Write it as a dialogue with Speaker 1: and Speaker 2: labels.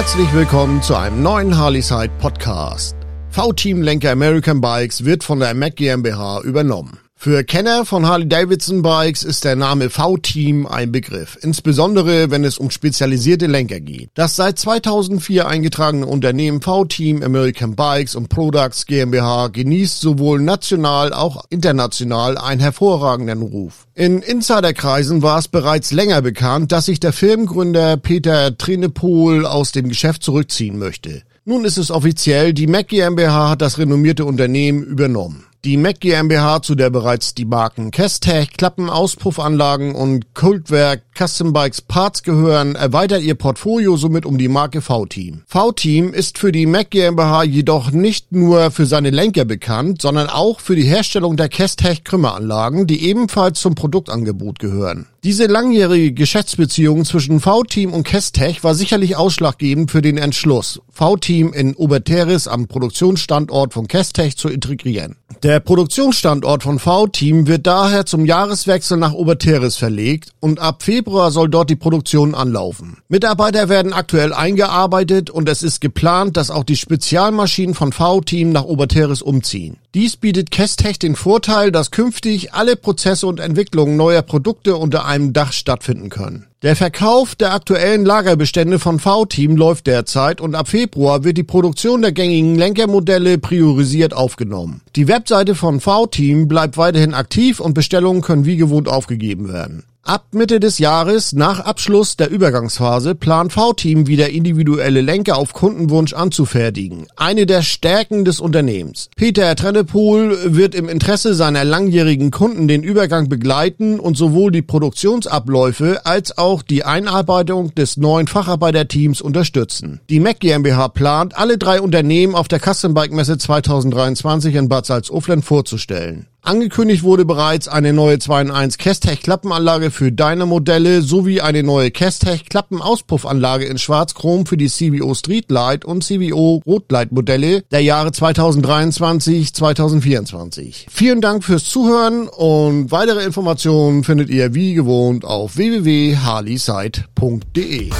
Speaker 1: Herzlich willkommen zu einem neuen Harley-Side Podcast. V-Team Lenker American Bikes wird von der Mac GmbH übernommen. Für Kenner von Harley-Davidson Bikes ist der Name V-Team ein Begriff, insbesondere wenn es um spezialisierte Lenker geht. Das seit 2004 eingetragene Unternehmen V-Team American Bikes und Products GmbH genießt sowohl national auch international einen hervorragenden Ruf. In Insiderkreisen war es bereits länger bekannt, dass sich der Firmengründer Peter Trenepol aus dem Geschäft zurückziehen möchte. Nun ist es offiziell, die Mac GmbH hat das renommierte Unternehmen übernommen. Die Mac GmbH, zu der bereits die Marken Kestech, Klappen, Auspuffanlagen und Kultwerk Custom Bikes Parts gehören, erweitert ihr Portfolio somit um die Marke V-Team. V-Team ist für die Mac GmbH jedoch nicht nur für seine Lenker bekannt, sondern auch für die Herstellung der Kestech Krümmeranlagen, die ebenfalls zum Produktangebot gehören. Diese langjährige Geschäftsbeziehung zwischen V-Team und Kestech war sicherlich ausschlaggebend für den Entschluss, V-Team in Oberteris am Produktionsstandort von Kestech zu integrieren. Der Produktionsstandort von V-Team wird daher zum Jahreswechsel nach Oberteris verlegt und ab Februar soll dort die Produktion anlaufen. Mitarbeiter werden aktuell eingearbeitet und es ist geplant, dass auch die Spezialmaschinen von V-Team nach Oberteris umziehen. Dies bietet Kestech den Vorteil, dass künftig alle Prozesse und Entwicklungen neuer Produkte unter einem Dach stattfinden können. Der Verkauf der aktuellen Lagerbestände von V-Team läuft derzeit und ab Februar wird die Produktion der gängigen Lenkermodelle priorisiert aufgenommen. Die Webseite von V-Team bleibt weiterhin aktiv und Bestellungen können wie gewohnt aufgegeben werden. Ab Mitte des Jahres, nach Abschluss der Übergangsphase, plant V-Team wieder individuelle Lenker auf Kundenwunsch anzufertigen. Eine der Stärken des Unternehmens. Peter Trennepool wird im Interesse seiner langjährigen Kunden den Übergang begleiten und sowohl die Produktionsabläufe als auch die Einarbeitung des neuen Facharbeiterteams unterstützen. Die Mac GmbH plant, alle drei Unternehmen auf der Custom Bike Messe 2023 in Bad Salzuflen vorzustellen. Angekündigt wurde bereits eine neue 2 in 1 Kestech Klappenanlage für deine Modelle sowie eine neue Kestech Klappenauspuffanlage in Schwarzchrom für die CVO Streetlight und CVO Rotlight Modelle der Jahre 2023, 2024. Vielen Dank fürs Zuhören und weitere Informationen findet ihr wie gewohnt auf www.harleyside.de.